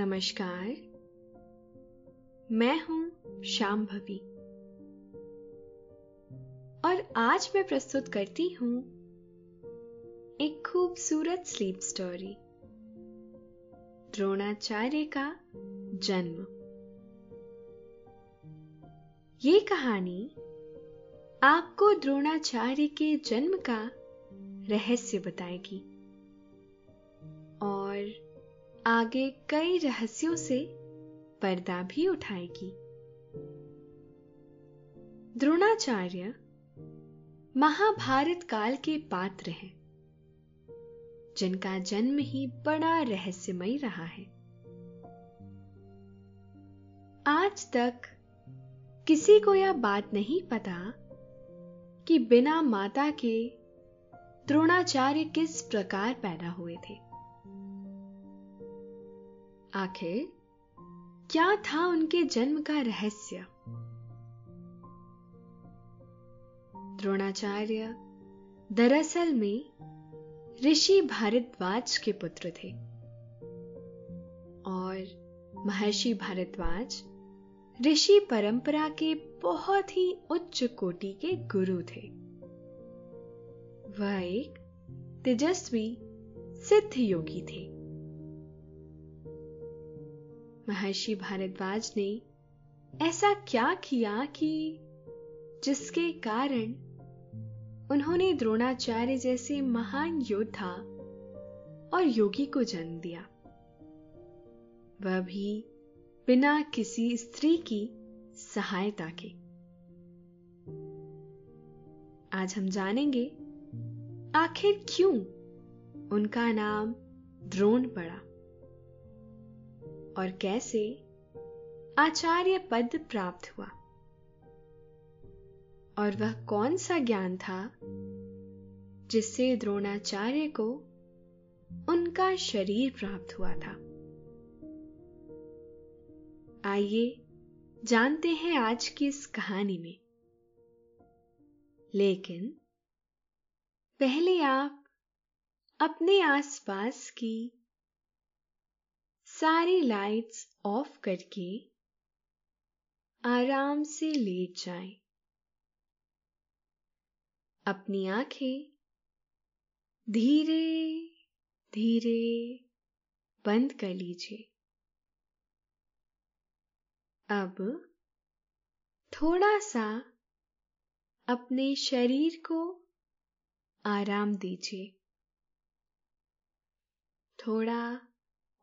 नमस्कार। मैं हूँ श्याम भवी। और आज मैं प्रस्तुत करती हूँ एक खूबसूरत स्लीप स्टोरी द्रोणाचार्य का जन्म। ये कहानी आपको द्रोणाचार्य के जन्म का रहस्य बताएगी। और आगे कई रहस्यों से पर्दा भी उठाएगी। द्रोणाचार्य महाभारत काल के पात्र हैं, जिनका जन्म ही बड़ा रहस्यमय रहा है। आज तक किसी को यह बात नहीं पता कि बिना माता के द्रोणाचार्य किस प्रकार पैदा हुए थे। आखिर, क्या था उनके जन्म का रहस्य? द्रोणाचार्य दरअसल में ऋषि भारद्वाज के पुत्र थे और महर्षि भारद्वाज ऋषि परंपरा के बहुत ही उच्च कोटि के गुरु थे। वह एक तेजस्वी सिद्ध योगी थे। महर्षि भारद्वाज ने ऐसा क्या किया कि जिसके कारण उन्होंने द्रोणाचार्य जैसे महान योद्धा और योगी को जन्म दिया? वह भी बिना किसी स्त्री की सहायता के। आज हम जानेंगे, आखिर क्यों उनका नाम द्रोण पड़ा? और कैसे आचार्य पद प्राप्त हुआ। और वह कौन सा ज्ञान था जिससे द्रोणाचार्य को उनका शरीर प्राप्त हुआ था? आइए जानते हैं आज की इस कहानी में। लेकिन पहले आप अपने आसपास की सारी लाइट्स ऑफ़ करके आराम से लेट जाएँ। अपनी आँखें धीरे धीरे बंद कर लीजिए अब थोड़ा सा अपने शरीर को आराम दीजिए थोड़ा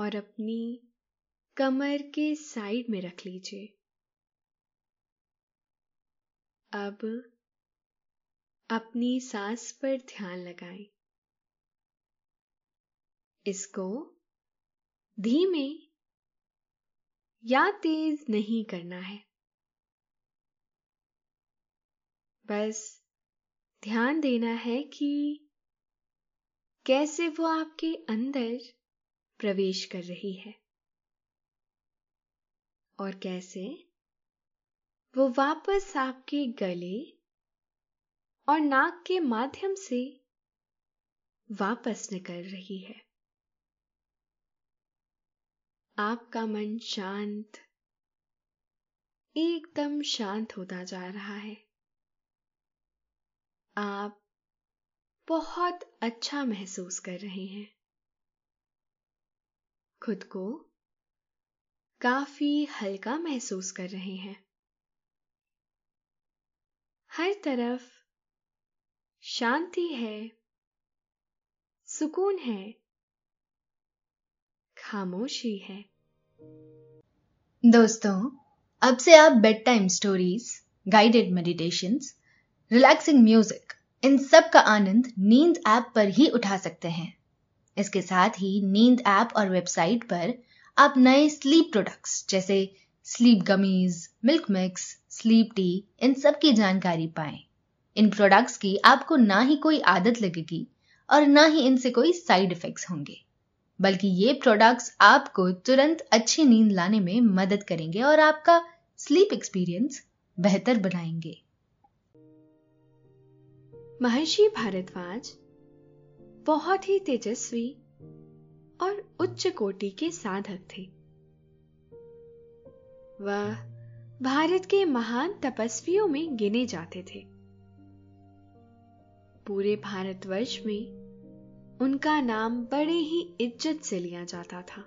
और अपनी कमर के साइड में रख लीजिए अब अपनी सांस पर ध्यान लगाएँ। इसको धीमे या तेज नहीं करना है बस ध्यान देना है कि कैसे वो आपके अंदर प्रवेश कर रही है। और कैसे? वो वापस आपके गले और नाक के माध्यम से वापस निकल रही है। आपका मन शांत, एकदम शांत होता जा रहा है। आप बहुत अच्छा महसूस कर रहे हैं। खुद को काफ़ी हल्का महसूस कर रहे हैं। हर तरफ़ शांति है, सुकून है, खामोशी है। दोस्तों, अब से आप bed time stories guided meditations relaxing music इन सब का आनंद नींद ऐप पर ही उठा सकते हैं। इसके साथ ही नींद ऐप और वेबसाइट पर आप नए स्लीप प्रोडक्ट्स, जैसे sleep gummies milk mix sleep tea इन सब की जानकारी पाएँ। इन प्रोडक्ट्स की आपको ना ही कोई आदत लगेगी और ना ही इनसे कोई साइड इफेक्ट्स होंगे, बल्कि ये प्रोडक्ट्स आपको तुरंत अच्छी नींद लाने में मदद करेंगे और आपका स्लीप एक्सपीरियंस बेहतर बनाएँगे। महर्षि भारद्वाज बहुत ही तेजस्वी और उच्च कोटि के साधक थे। वह भारत के महान तपस्वियों में गिने जाते थे। पूरे भारतवर्ष में उनका नाम बड़े ही इज़्ज़त से लिया जाता था।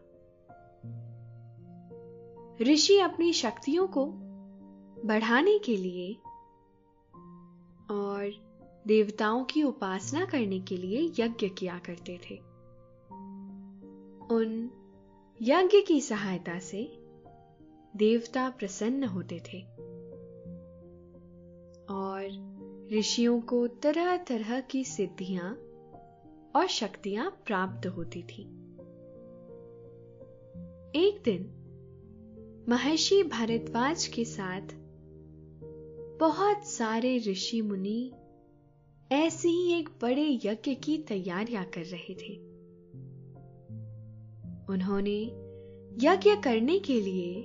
ऋषि अपनी शक्तियों को बढ़ाने के लिए और देवताओं की उपासना करने के लिए यज्ञ किया करते थे। उन यज्ञ की सहायता से देवता प्रसन्न होते थे और ऋषियों को तरह तरह की सिद्धियाँ और शक्तियाँ प्राप्त होती थी। एक दिन महर्षि भारद्वाज के साथ बहुत सारे ऋषि मुनि ऐसे ही एक बड़े यज्ञ की तैयारियाँ कर रहे थे। उन्होंने यज्ञ करने के लिए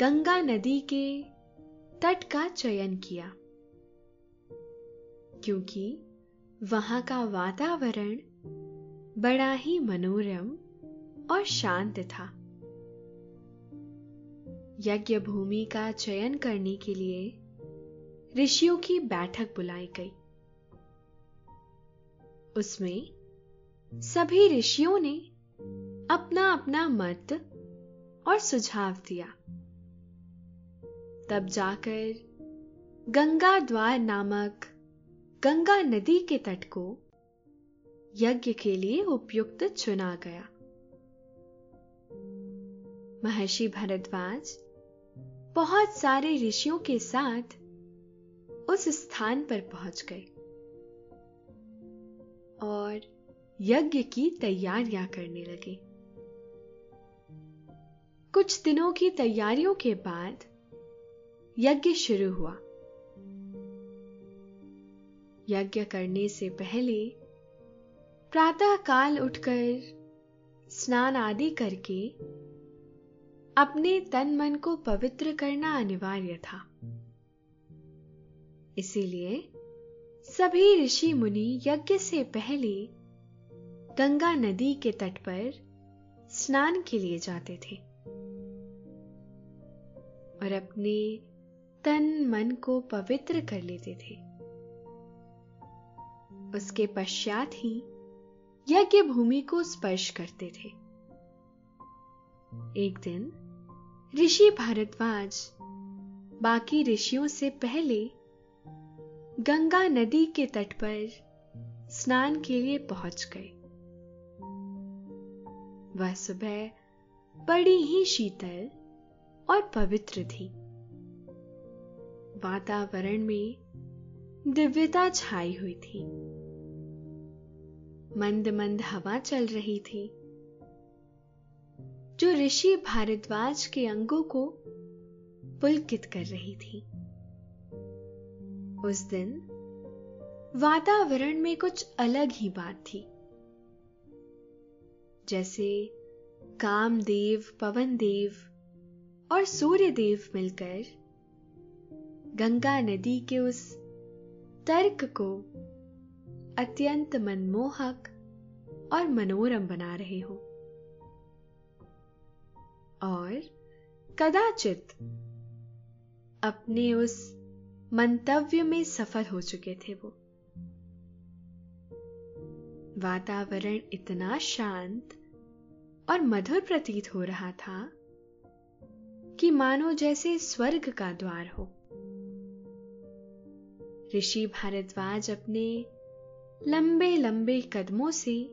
गंगा नदी के तट का चयन किया, क्योंकि वहाँ का वातावरण बड़ा ही मनोरम और शांत था। यज्ञ भूमि का चयन करने के लिए ऋषियों की बैठक बुलाई गई। उसमें सभी ऋषियों ने अपना अपना मत और सुझाव दिया। तब जाकर गंगा द्वार नामक गंगा नदी के तट को यज्ञ के लिए उपयुक्त चुना गया। महर्षि भरद्वाज बहुत सारे ऋषियों के साथ उस स्थान पर पहुँच गए। और यज्ञ की तैयारियाँ करने लगे। कुछ दिनों की तैयारियों के बाद यज्ञ शुरू हुआ। यज्ञ करने से पहले प्रातः काल उठकर स्नान आदि करके अपने तन मन को पवित्र करना अनिवार्य था। इसीलिए सभी ऋषि मुनि यज्ञ से पहले गंगा नदी के तट पर स्नान के लिए जाते थे और अपने तन मन को पवित्र कर लेते थे। उसके पश्चात ही यज्ञ भूमि को स्पर्श करते थे। एक दिन ऋषि भारद्वाज बाकी ऋषियों से पहले गंगा नदी के तट पर स्नान के लिए पहुँच गए। वह सुबह बड़ी ही शीतल और पवित्र थी। वातावरण में दिव्यता छाई हुई थी। मंद मंद हवा चल रही थी, जो ऋषि भारद्वाज के अंगों को पुलकित कर रही थी। उस दिन वातावरण में कुछ अलग ही बात थी। जैसे कामदेव पवन देव और सूर्यदेव मिलकर गंगा नदी के उस तर्क को अत्यंत मनमोहक और मनोरम बना रहे हो। और कदाचित अपने उस मंतव्य में सफल हो चुके थे वो। वातावरण इतना शांत और मधुर प्रतीत हो रहा था कि मानो जैसे स्वर्ग का द्वार हो। ऋषि भारद्वाज अपने लंबे लंबे कदमों से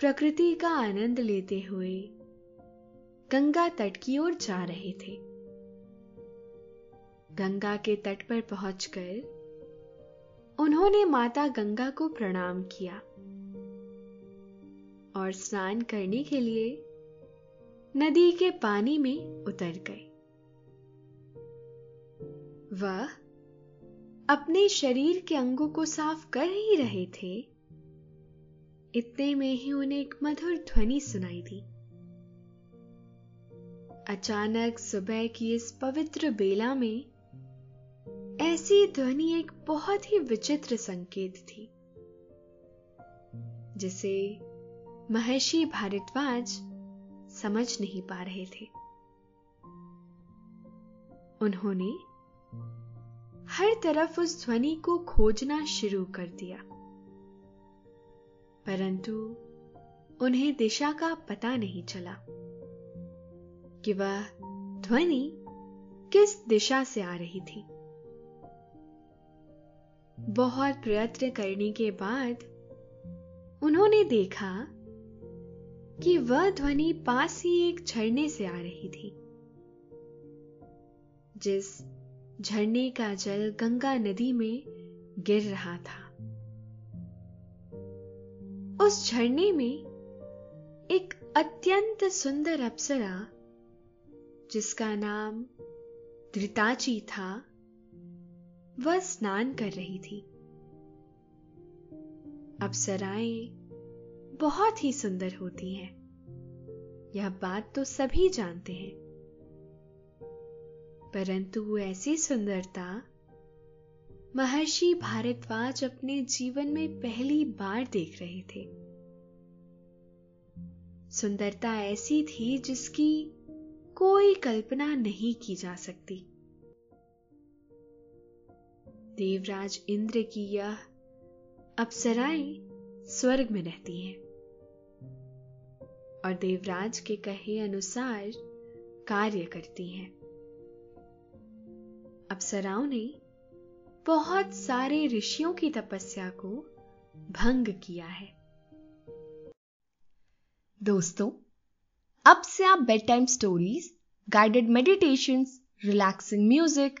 प्रकृति का आनंद लेते हुए गंगा तट की ओर जा रहे थे। गंगा के तट पर पहुंचकर उन्होंने माता गंगा को प्रणाम किया और स्नान करने के लिए नदी के पानी में उतर गए। वह अपने शरीर के अंगों को साफ़ कर ही रहे थे। इतने में ही उन्हें एक मधुर ध्वनि सुनाई दी। अचानक सुबह की इस पवित्र बेला में ऐसी ध्वनि एक बहुत ही विचित्र संकेत थी, जिसे महर्षि भारद्वाज समझ नहीं पा रहे थे। उन्होंने हर तरफ़ उस ध्वनि को खोजना शुरू कर दिया, परंतु उन्हें दिशा का पता नहीं चला कि वह ध्वनि किस दिशा से आ रही थी। बहुत प्रयत्न करने के बाद उन्होंने देखा कि वह ध्वनि पास ही एक झरने से आ रही थी, जिस झरने का जल गंगा नदी में गिर रहा था। उस झरने में एक अत्यंत सुंदर अप्सरा, जिसका नाम धृताची था वह स्नान कर रही थी। अप्सराएँ बहुत ही सुंदर होती हैं। यह बात तो सभी जानते हैं। परंतु ऐसी सुंदरता, महर्षि भारद्वाज अपने जीवन में पहली बार देख रहे थे। सुंदरता ऐसी थी जिसकी कोई कल्पना नहीं की जा सकती। देवराज इंद्र की यह अप्सराएँ स्वर्ग में रहती हैं। और देवराज के कहे अनुसार कार्य करती हैं। अप्सराओं ने बहुत सारे ऋषियों की तपस्या को भंग किया है। दोस्तों, अब से आप bed time stories guided meditation relaxing music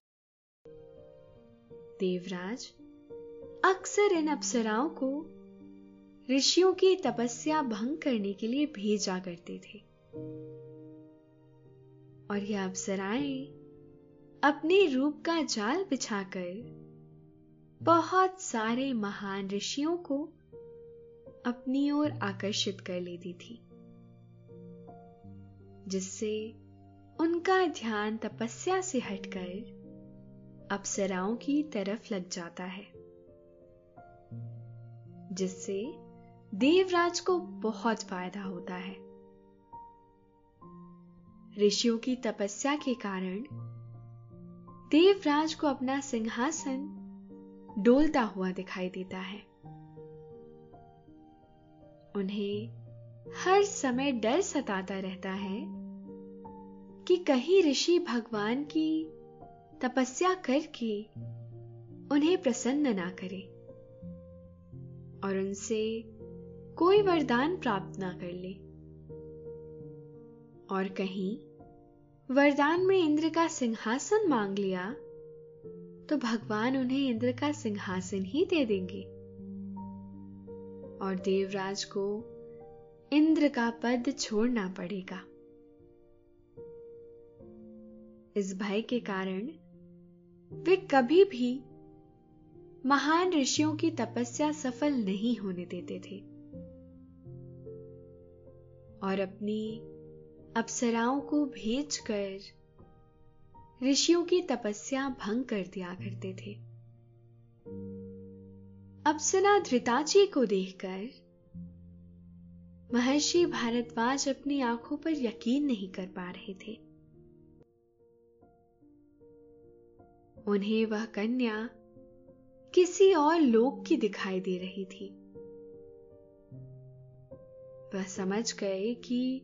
Devraj, अक्सर इन अप्सराओं को ऋषियों की तपस्या भंग करने के लिए भेजा करते थे। और यह अप्सराएँ अपने रूप का जाल बिछाकर बहुत सारे महान ऋषियों को अपनी ओर आकर्षित कर लेती थी, जिससे उनका ध्यान तपस्या से हटकर अप्सराओं की तरफ़ लग जाता है, जिससे देवराज को बहुत फ़ायदा होता है। ऋषियों की तपस्या के कारण देवराज को अपना सिंहासन डोलता हुआ दिखाई देता है। उन्हें हर समय डर सताता रहता है कि कहीं ऋषि भगवान की तपस्या करके उन्हें प्रसन्न ना करे और उनसे कोई वरदान प्राप्त ना कर ले। और कहीं वरदान में इंद्र का सिंहासन मांग लिया तो भगवान उन्हें इंद्र का सिंहासन ही दे देंगे। और देवराज को इंद्र का पद छोड़ना पड़ेगा। इस भय के कारण वे कभी भी महान ऋषियों की तपस्या सफल नहीं होने देते थे। और अपनी अप्सराओं को भेजकर ऋषियों की तपस्या भंग कर दिया करते थे। अप्सरा धृताची को देखकर महर्षि भारद्वाज अपनी आँखों पर यकीन नहीं कर पा रहे थे। उन्हें वह कन्या किसी और लोक की दिखाई दे रही थी। वह समझ गए कि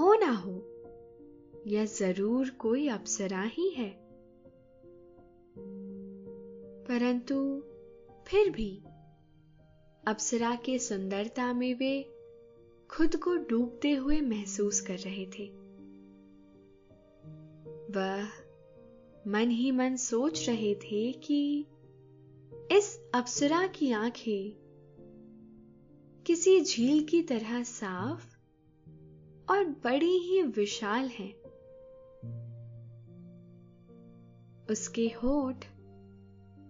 हो ना हो, यह ज़रूर कोई अप्सरा ही है। परंतु फिर भी अप्सरा के सुंदरता में वे खुद को डूबते हुए महसूस कर रहे थे। वह मन ही मन सोच रहे थे कि इस अप्सरा की आँखें किसी झील की तरह साफ़ और बड़ी ही विशाल हैं। उसके होठ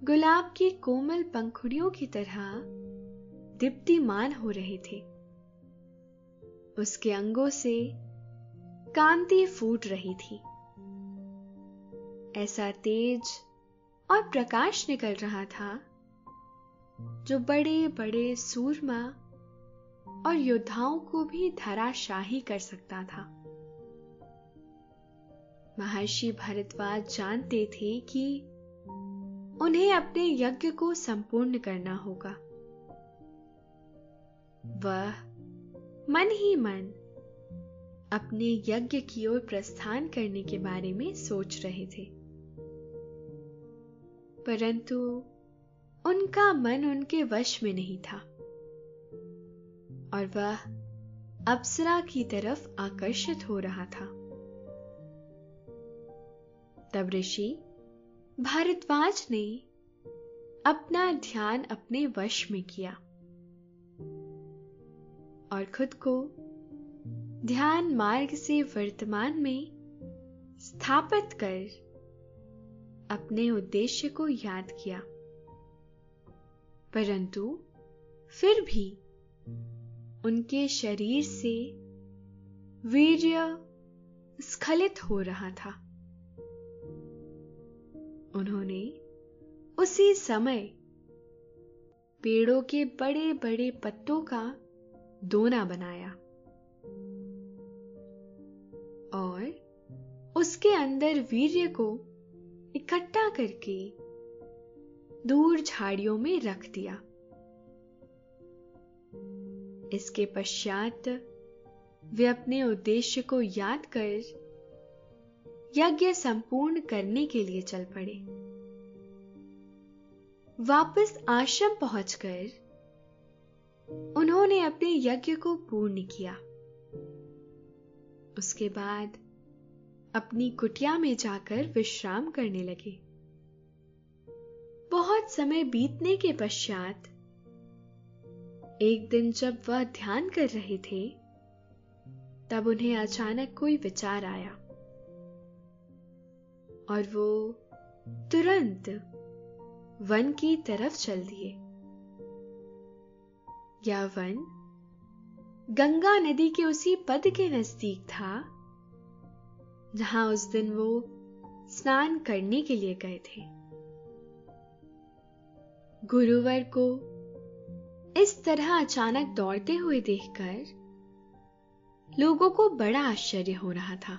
गुलाब की कोमल पंखुड़ियों की तरह दीप्तिमान हो रहे थे। उसके अंगों से कांति फूट रही थी। ऐसा तेज और प्रकाश निकल रहा था, जो बड़े बड़े सूरमा और योद्धाओं को भी धराशाही कर सकता था। महर्षि भरद्वाज जानते थे कि उन्हें अपने यज्ञ को संपूर्ण करना होगा। वह मन ही मन अपने यज्ञ की ओर प्रस्थान करने के बारे में सोच रहे थे। परंतु उनका मन उनके वश में नहीं था। और वह अप्सरा की तरफ़ आकर्षित हो रहा था। तब ऋषि भारद्वाज ने अपना ध्यान अपने वश में किया और खुद को ध्यान मार्ग से वर्तमान में स्थापित कर अपने उद्देश्य को याद किया। परंतु फिर भी उनके शरीर से वीर्य स्खलित हो रहा था। उन्होंने उसी समय पेड़ों के बड़े बड़े पत्तों का दोना बनाया और उसके अंदर वीर्य को इकट्ठा करके दूर झाड़ियों में रख दिया। इसके पश्चात वे अपने उद्देश्य को याद कर यज्ञ संपूर्ण करने के लिए चल पड़े। वापस आश्रम पहुंचकर उन्होंने अपने यज्ञ को पूर्ण किया। उसके बाद अपनी कुटिया में जाकर विश्राम करने लगे। बहुत समय बीतने के पश्चात, एक दिन जब वह ध्यान कर रहे थे, तब उन्हें अचानक कोई विचार आया। और वो तुरंत वन की तरफ़ चल दिए। यह वन गंगा नदी के उसी पद के नज़दीक था जहाँ उस दिन वो स्नान करने के लिए गए थे। गुरुवर को इस तरह अचानक दौड़ते हुए देखकर लोगों को बड़ा आश्चर्य हो रहा था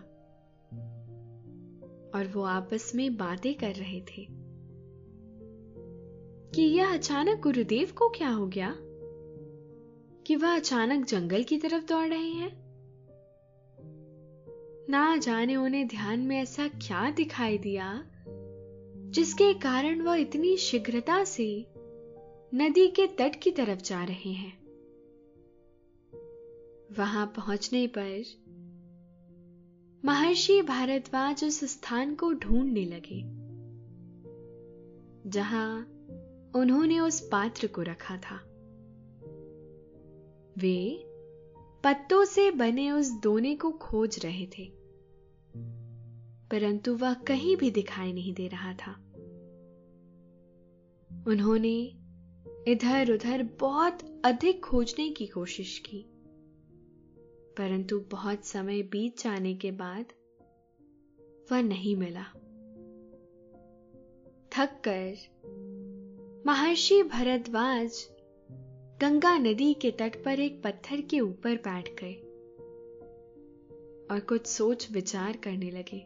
और वो आपस में बातें कर रहे थे कि यह अचानक गुरुदेव को क्या हो गया? कि वह अचानक जंगल की तरफ़ दौड़ रहे हैं? ना जाने उन्हें ध्यान में ऐसा क्या दिखाई दिया, जिसके कारण वह इतनी शीघ्रता से नदी के तट की तरफ़ जा रहे हैं। वहाँ पहुँचने पर महर्षि भारद्वाज उस स्थान को ढूँढने लगे, जहाँ उन्होंने उस पात्र को रखा था। वे पत्तों से बने उस दोने को खोज रहे थे। परंतु वह कहीं भी दिखाई नहीं दे रहा था। उन्होंने इधर उधर बहुत अधिक खोजने की कोशिश की। परंतु बहुत समय बीत जाने के बाद वह नहीं मिला। थक कर महर्षि भरद्वाज गंगा नदी के तट पर एक पत्थर के ऊपर बैठ गए और कुछ सोच विचार करने लगे।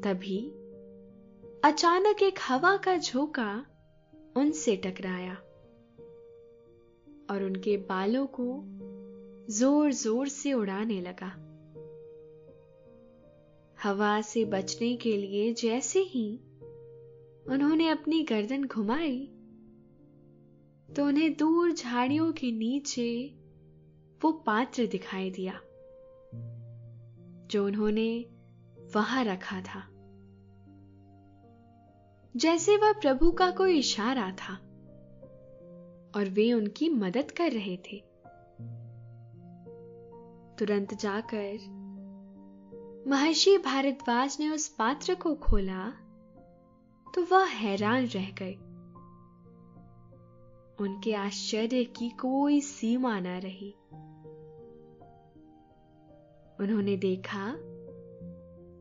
तभी अचानक एक हवा का झोंका उनसे टकराया और उनके बालों को ज़ोर ज़ोर से उड़ाने लगा। हवा से बचने के लिए जैसे ही उन्होंने अपनी गर्दन घुमाई तो उन्हें दूर झाड़ियों के नीचे वो पात्र दिखाई दिया, जो उन्होंने वहाँ रखा था। जैसे वह प्रभु का कोई इशारा था और वे उनकी मदद कर रहे थे। तुरंत जाकर महर्षि भारद्वाज ने उस पात्र को खोला तो वह हैरान रह गए। उनके आश्चर्य की कोई सीमा न रही। उन्होंने देखा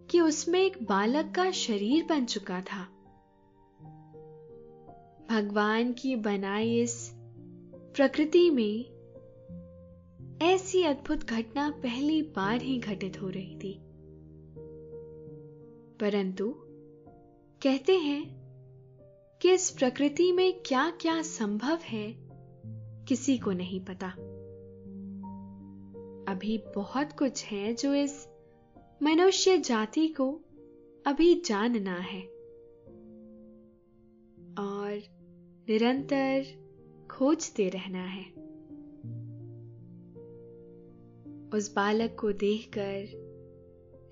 कि उसमें एक बालक का शरीर बन चुका था। भगवान की बनाई इस प्रकृति में ऐसी अद्भुत घटना पहली बार ही घटित हो रही थी। परंतु कहते हैं कि इस प्रकृति में क्या क्या संभव है, किसी को नहीं पता। अभी बहुत कुछ है जो इस मनुष्य जाति को अभी जानना है। और निरंतर खोजते रहना है। उस बालक को देखकर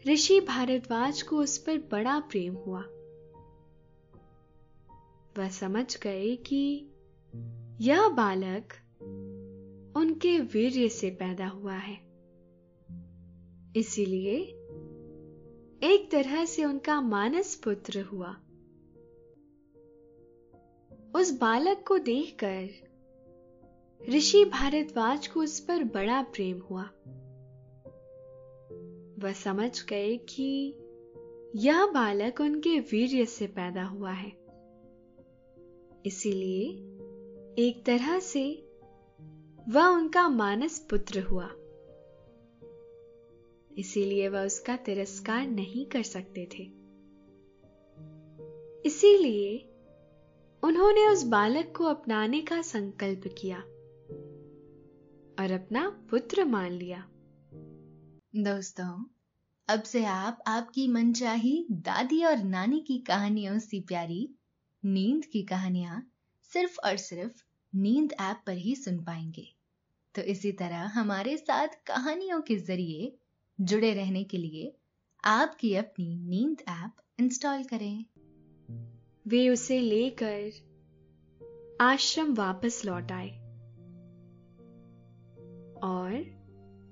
ऋषि भारद्वाज को उस पर बड़ा प्रेम हुआ। वह समझ गए कि यह बालक उनके वीर्य से पैदा हुआ है। इसीलिए एक तरह से उनका मानस पुत्र हुआ। उस बालक को देखकर ऋषि भारद्वाज को उस पर बड़ा प्रेम हुआ। वह समझ गए कि यह बालक उनके वीर्य से पैदा हुआ है। इसीलिए एक तरह से वह उनका मानस पुत्र हुआ। इसीलिए वह उसका तिरस्कार नहीं कर सकते थे। इसीलिए उन्होंने उस बालक को अपनाने का संकल्प किया और अपना पुत्र मान लिया। दोस्तों, अब से आप, आपकी मनचाही दादी और नानी की कहानियों से प्यारी नींद की कहानियाँ सिर्फ़ और सिर्फ़ नींद ऐप पर ही सुन पाएँगे। तो इसी तरह हमारे साथ कहानियों के ज़रिए जुड़े रहने के लिए आपकी अपनी नींद ऐप इंस्टॉल करें। वे उसे लेकर आश्रम वापस लौट आए और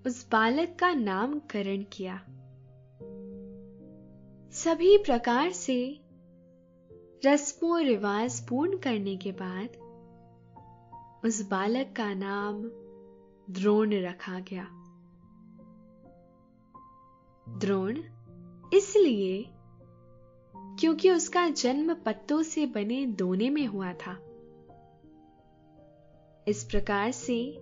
उस बालक का नामकरण किया। सभी प्रकार से रस्मों रिवाज पूर्ण करने के बाद उस बालक का नाम द्रोण रखा गया। द्रोण इसलिए क्योंकि उसका जन्म पत्तों से बने दोने में हुआ था। इस प्रकार से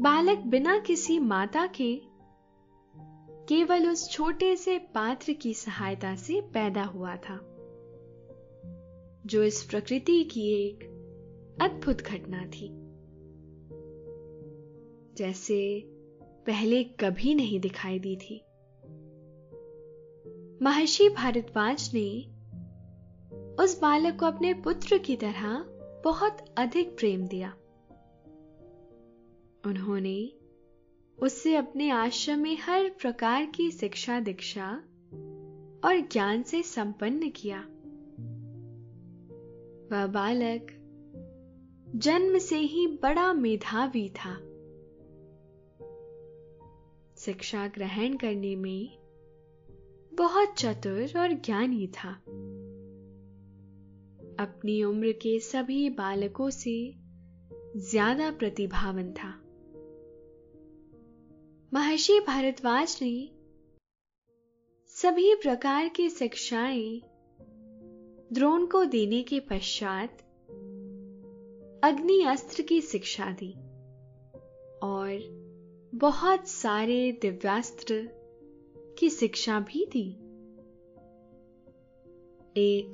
बालक बिना किसी माता के केवल उस छोटे से पात्र की सहायता से पैदा हुआ था। जो इस प्रकृति की एक अद्भुत घटना थी। जैसे पहले कभी नहीं दिखाई दी थी। महर्षि भारद्वाज ने उस बालक को अपने पुत्र की तरह बहुत अधिक प्रेम दिया। उन्होंने उससे अपने आश्रम में हर प्रकार की शिक्षा दीक्षा और ज्ञान से संपन्न किया। वह बालक जन्म से ही बड़ा मेधावी था। शिक्षा ग्रहण करने में बहुत चतुर और ज्ञानी था। अपनी उम्र के सभी बालकों से ज़्यादा प्रतिभावन था। महर्षि भारद्वाज ने सभी प्रकार की शिक्षाएँ द्रोण को देने के पश्चात अग्नि अस्त्र की शिक्षा दी और बहुत सारे दिव्यास्त्र की शिक्षा भी दी। एक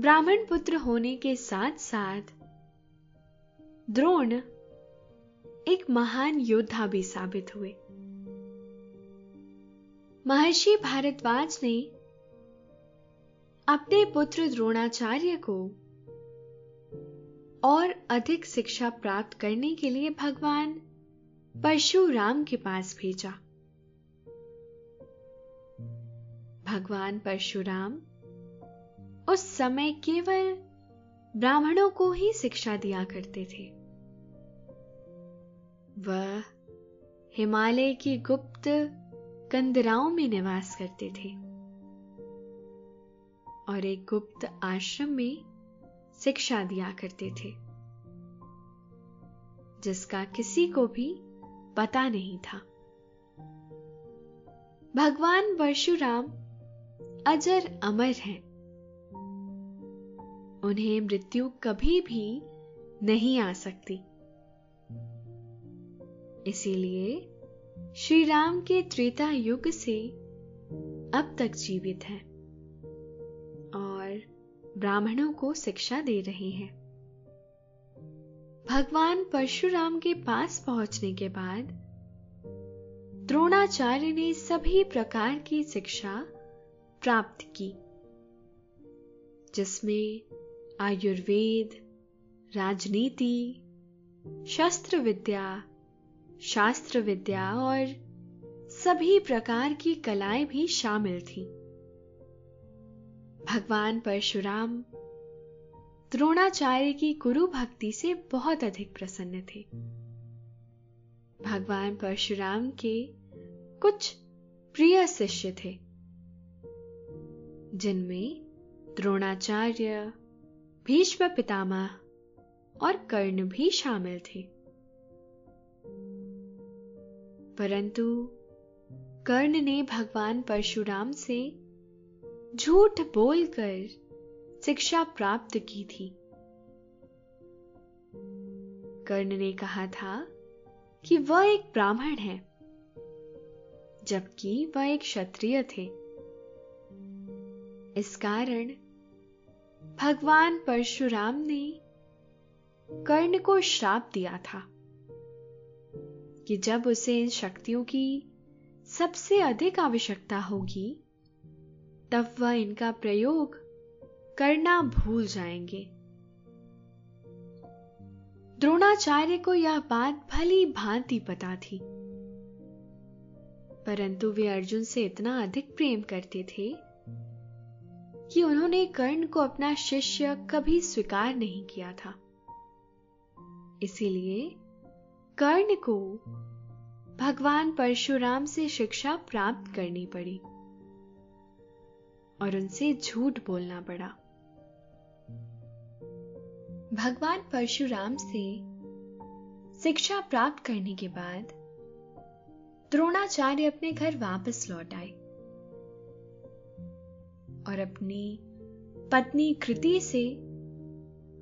ब्राह्मण पुत्र होने के साथ साथ द्रोण एक महान योद्धा भी साबित हुए। महर्षि भारद्वाज ने अपने पुत्र द्रोणाचार्य को और अधिक शिक्षा प्राप्त करने के लिए भगवान परशुराम के पास भेजा। भगवान परशुराम उस समय केवल ब्राह्मणों को ही शिक्षा दिया करते थे। वह हिमालय की गुप्त कंदराओं में निवास करते थे। और एक गुप्त आश्रम में शिक्षा दिया करते थे, जिसका किसी को भी पता नहीं था। भगवान परशुराम अजर अमर हैं। उन्हें मृत्यु कभी भी नहीं आ सकती। इसीलिए श्री राम के त्रेता युग से अब तक जीवित हैं। ब्राह्मणों को शिक्षा दे रहे हैं। भगवान परशुराम के पास पहुँचने के बाद, द्रोणाचार्य ने सभी प्रकार की शिक्षा प्राप्त की, जिसमें आयुर्वेद, राजनीति शस्त्र विद्या शास्त्र विद्या और सभी प्रकार की कलाएँ भी शामिल थी। भगवान परशुराम द्रोणाचार्य की गुरु भक्ति से बहुत अधिक प्रसन्न थे। भगवान परशुराम के कुछ प्रिय शिष्य थे, जिनमें द्रोणाचार्य, भीष्म पितामह और कर्ण भी शामिल थे। परंतु कर्ण ने भगवान परशुराम से झूठ बोलकर शिक्षा प्राप्त की थी। कर्ण ने कहा था कि वह एक ब्राह्मण है, जबकि वह एक क्षत्रिय थे। इस कारण भगवान परशुराम ने कर्ण को श्राप दिया था कि जब उसे इन शक्तियों की सबसे अधिक आवश्यकता होगी तब वह इनका प्रयोग करना भूल जाएँगे। द्रोणाचार्य को यह बात भली भांति पता थी। परंतु वे अर्जुन से इतना अधिक प्रेम करते थे कि उन्होंने कर्ण को अपना शिष्य कभी स्वीकार नहीं किया था। इसीलिए कर्ण को भगवान परशुराम से शिक्षा प्राप्त करनी पड़ी। और उनसे झूठ बोलना पड़ा। भगवान परशुराम से शिक्षा प्राप्त करने के बाद द्रोणाचार्य अपने घर वापस लौट आए और अपनी पत्नी कृति से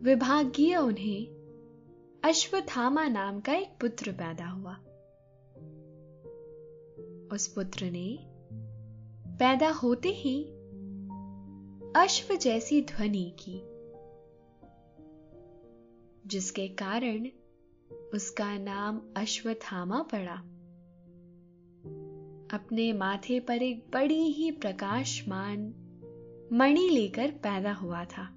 विभागीय उन्हें अश्वथामा नाम का एक पुत्र पैदा हुआ। उस पुत्र ने पैदा होते ही अश्व जैसी ध्वनि की। जिसके कारण उसका नाम अश्वत्थामा पड़ा। अपने माथे पर एक बड़ी ही प्रकाशमान मणि लेकर पैदा हुआ था,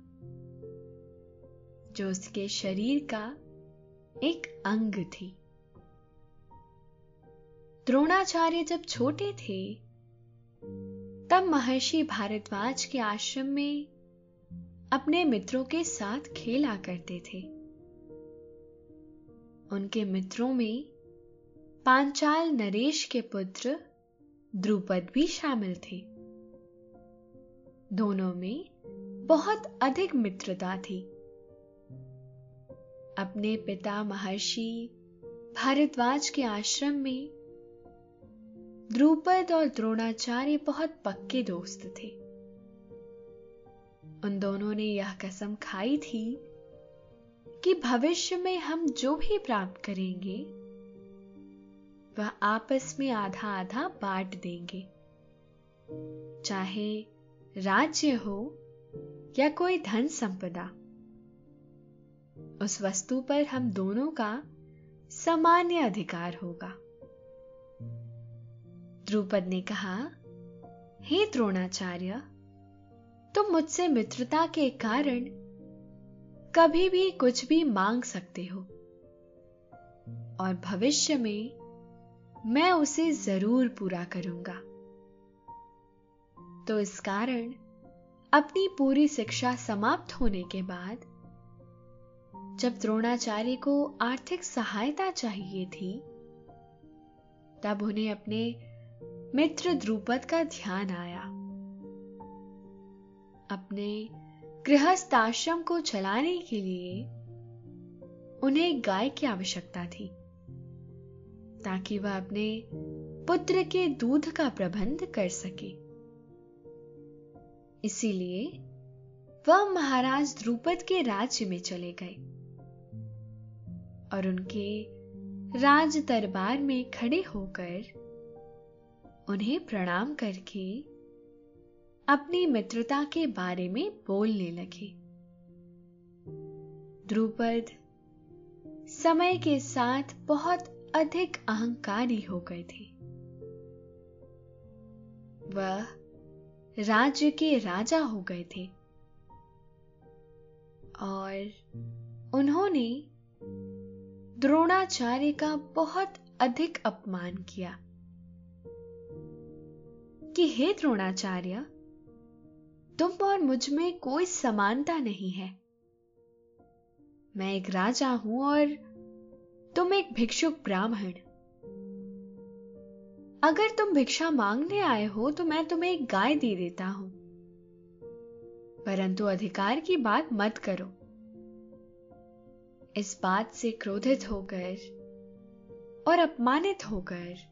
जो उसके शरीर का एक अंग थी। द्रोणाचार्य जब छोटे थे तब महर्षि भारद्वाज के आश्रम में अपने मित्रों के साथ खेला करते थे। उनके मित्रों में पांचाल नरेश के पुत्र द्रुपद भी शामिल थे। दोनों में बहुत अधिक मित्रता थी। अपने पिता महर्षि भारद्वाज के आश्रम में द्रुपद और द्रोणाचार्य बहुत पक्के दोस्त थे। उन दोनों ने यह कसम खाई थी कि भविष्य में हम जो भी प्राप्त करेंगे, वह आपस में आधा आधा बांट देंगे। चाहे राज्य हो या कोई धन संपदा, उस वस्तु पर हम दोनों का सामान्य अधिकार होगा। द्रुपद ने कहा, हे द्रोणाचार्य, तुम मुझसे मित्रता के कारण कभी भी कुछ भी मांग सकते हो। और भविष्य में मैं उसे ज़रूर पूरा करूँगा। तो इस कारण अपनी पूरी शिक्षा समाप्त होने के बाद, जब द्रोणाचार्य को आर्थिक सहायता चाहिए थी, तब उन्हें अपने मित्र द्रुपद का ध्यान आया। अपने गृहस्थ आश्रम को चलाने के लिए उन्हें गाय की आवश्यकता थी, ताकि वह अपने पुत्र के दूध का प्रबंध कर सके। इसीलिए वह महाराज द्रुपद के राज्य में चले गए और उनके राज दरबार में खड़े होकर उन्हें प्रणाम करके अपनी मित्रता के बारे में बोलने लगे। द्रुपद समय के साथ बहुत अधिक अहंकारी हो गए थे। वह राज्य के राजा हो गए थे और उन्होंने द्रोणाचार्य का बहुत अधिक अपमान किया। कि हे द्रोणाचार्य, तुम और मुझमें कोई समानता नहीं है। मैं एक राजा हूँ और तुम एक भिक्षुक ब्राह्मण। अगर तुम भिक्षा मांगने आए हो तो मैं तुम्हें एक गाय दे देता हूँ। परंतु अधिकार की बात मत करो। इस बात से क्रोधित होकर और अपमानित होकर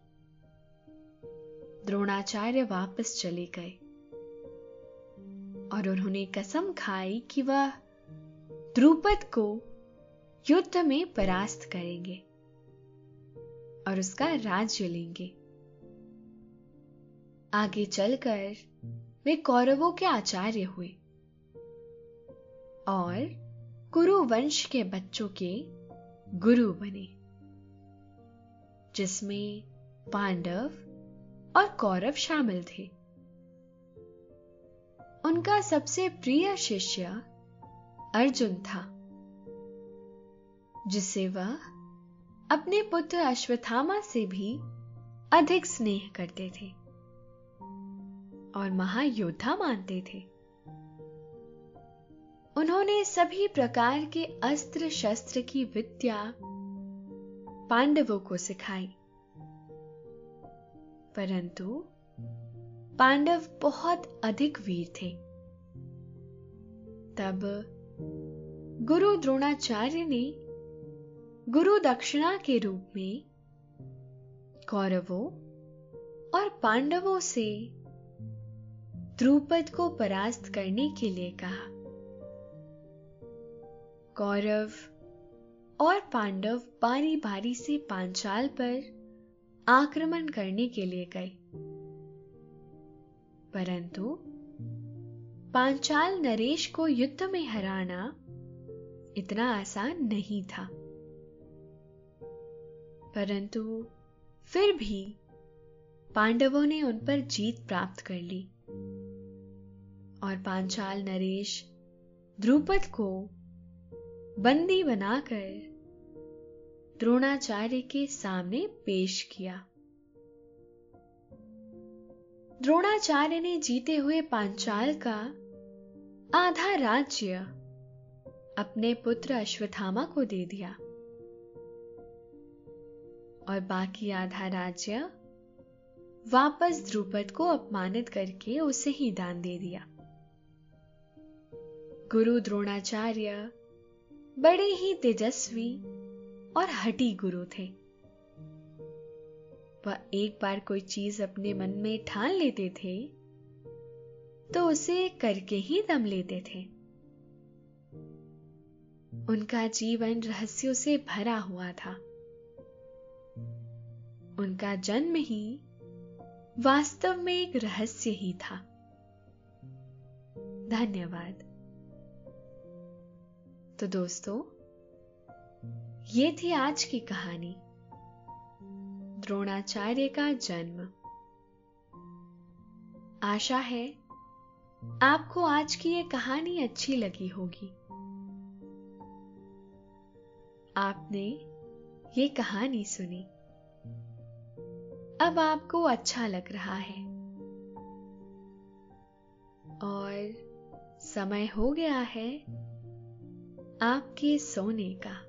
द्रोणाचार्य वापस चले गए और उन्होंने कसम खाई कि वह द्रुपद को युद्ध में परास्त करेंगे और उसका राज्य लेंगे। आगे चलकर वे कौरवों के आचार्य हुए और कुरु वंश के बच्चों के गुरु बने, जिसमें पांडव और कौरव शामिल थे। उनका सबसे प्रिय शिष्य अर्जुन था, जिसे वह अपने पुत्र अश्वत्थामा से भी अधिक स्नेह करते थे और महायोद्धा मानते थे। उन्होंने सभी प्रकार के अस्त्र शस्त्र की विद्या पांडवों को सिखाई। परंतु पांडव बहुत अधिक वीर थे। तब गुरु द्रोणाचार्य ने गुरु दक्षिणा के रूप में कौरवों और पांडवों से द्रुपद को परास्त करने के लिए कहा। कौरव और पांडव बारी बारी से पांचाल पर आक्रमण करने के लिए गए। परंतु पांचाल नरेश को युद्ध में हराना इतना आसान नहीं था। परंतु फिर भी पांडवों ने उन पर जीत प्राप्त कर ली और पांचाल नरेश द्रुपद को बंदी बनाकर द्रोणाचार्य के सामने पेश किया। द्रोणाचार्य ने जीते हुए पांचाल का आधा राज्य अपने पुत्र अश्वत्थामा को दे दिया और बाकी आधा राज्य वापस द्रुपद को अपमानित करके उसे ही दान दे दिया। गुरु द्रोणाचार्य बड़े ही तेजस्वी और हटी गुरु थे। वह एक बार कोई चीज़ अपने मन में ठान लेते थे तो उसे करके ही दम लेते थे। उनका जीवन रहस्यों से भरा हुआ था। उनका जन्म ही वास्तव में एक रहस्य ही था। धन्यवाद। तो दोस्तों ये थी आज की कहानी। द्रोणाचार्य का जन्म। आशा है, आपको आज की ये कहानी अच्छी लगी होगी। आपने ये कहानी सुनी। अब आपको अच्छा लग रहा है। और समय हो गया है आपके सोने का।